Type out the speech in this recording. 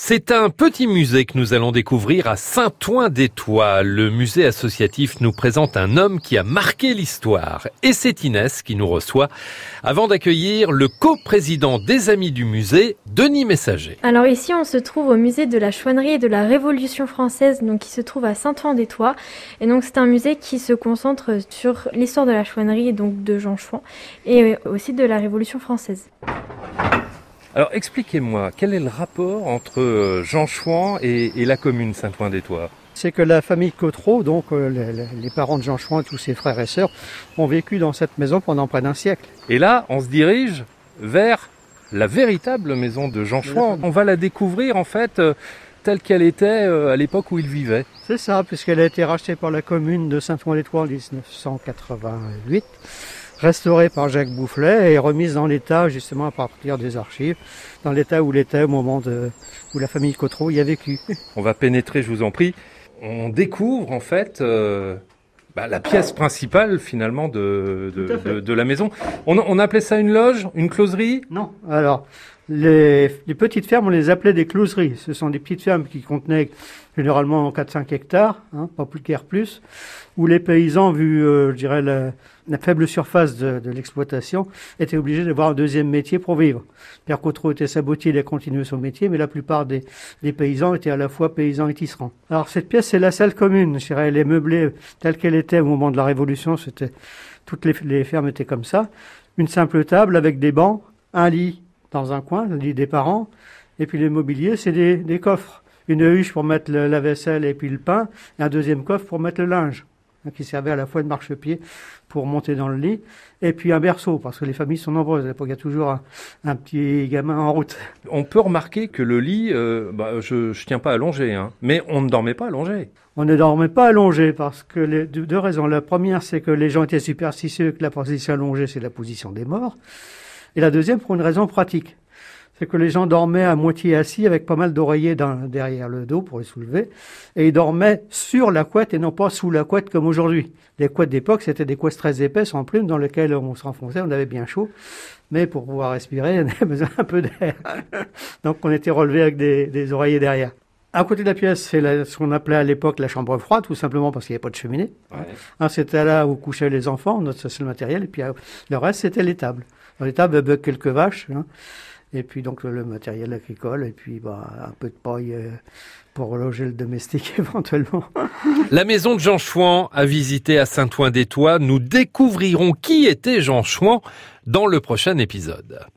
C'est un petit musée que nous allons découvrir à Saint-Ouen-des-Tois. Le musée associatif nous présente un homme qui a marqué l'histoire. Et c'est Inès qui nous reçoit avant d'accueillir le coprésident des Amis du musée, Denis Messager. Alors ici, on se trouve au musée de la chouannerie et de la Révolution française, donc qui se trouve à Saint-Ouen-des-Tois. Et donc c'est un musée qui se concentre sur l'histoire de la chouannerie, donc de Jean Chouan, et aussi de la Révolution française. Alors expliquez-moi, quel est le rapport entre euh, Jean Chouan et, la commune Saint-Ouen-des-Tois c'est que la famille Cotreau, donc euh, les, parents de Jean Chouan, tous ses frères et sœurs, ont vécu dans cette maison pendant près d'un siècle. Et là, on se dirige vers la véritable maison de Jean Chouan. On va la découvrir en fait euh, telle qu'elle était à l'époque où il vivait. C'est ça, puisqu'elle a été rachetée par la commune de Saint-Ouen-des-Tois en 1988 restaurée par Jacques Boufflet et remise dans l'état justement à partir des archives, dans l'état où l'était au moment de, où la famille Cotreau y a vécu. On va pénétrer, je vous en prie. On découvre en fait euh, bah, la pièce principale finalement de, de, de, la maison. On, on, appelait ça une loge, une closerie? Non. Alors, les, les, petites fermes, on les appelait des closeries. Ce sont des petites fermes qui contenaient généralement 4-5 hectares, hein, pas plus guère plus, où les paysans, vu, euh, je dirais, la, faible surface de, de l'exploitation, étaient obligés d'avoir un deuxième métier pour vivre. Pierre Cotreau était sabotier, il a continué son métier, mais la plupart des, des, paysans étaient à la fois paysans et tisserands. Alors cette pièce, c'est la salle commune. Je dirais, elle est meublée telle qu'elle était au moment de la Révolution. C'était toutes les, les fermes étaient comme ça. Une simple table avec des bancs, un lit dans un coin, le lit des parents, et puis le mobilier, c'est des, des coffres une huche pour mettre la vaisselle et puis le pain, et un deuxième coffre pour mettre le linge, hein, qui servait à la fois de marchepied pour monter dans le lit, et puis un berceau, parce que les familles sont nombreuses. Il y a toujours un, petit gamin en route. On peut remarquer que le lit, euh, bah, je ne tiens pas allongé, hein, mais on ne dormait pas allongé. On ne dormait pas allongé parce que les, deux raisons. La première, c'est que les gens étaient superstitieux que la position allongée, c'est la position des morts. Et la deuxième, pour une raison pratique c'est que les gens dormaient à moitié assis avec pas mal d'oreillers derrière le dos pour les soulever, et ils dormaient sur la couette et non pas sous la couette comme aujourd'hui. Les couettes d'époque, c'était des couettes très épaisses en plumes dans lesquelles on se renfonçait, on avait bien chaud, mais pour pouvoir respirer, on avait besoin un peu d'air. Donc on était relevé avec des, oreillers derrière. À côté de la pièce, c'est ce qu'on appelait à l'époque la chambre froide, tout simplement parce qu'il n'y avait pas de cheminée. Ouais. c'était là où couchaient les enfants, notre seul matériel, et puis euh, le reste, c'était les tables. Dans les tables, quelques vaches. Hein et puis donc le matériel agricole, et puis bah, un peu de paille euh, pour loger le domestique éventuellement. La maison de Jean Chouan à visiter à Saint-Ouen-des-Tois. Nous découvrirons qui était Jean Chouan dans le prochain épisode.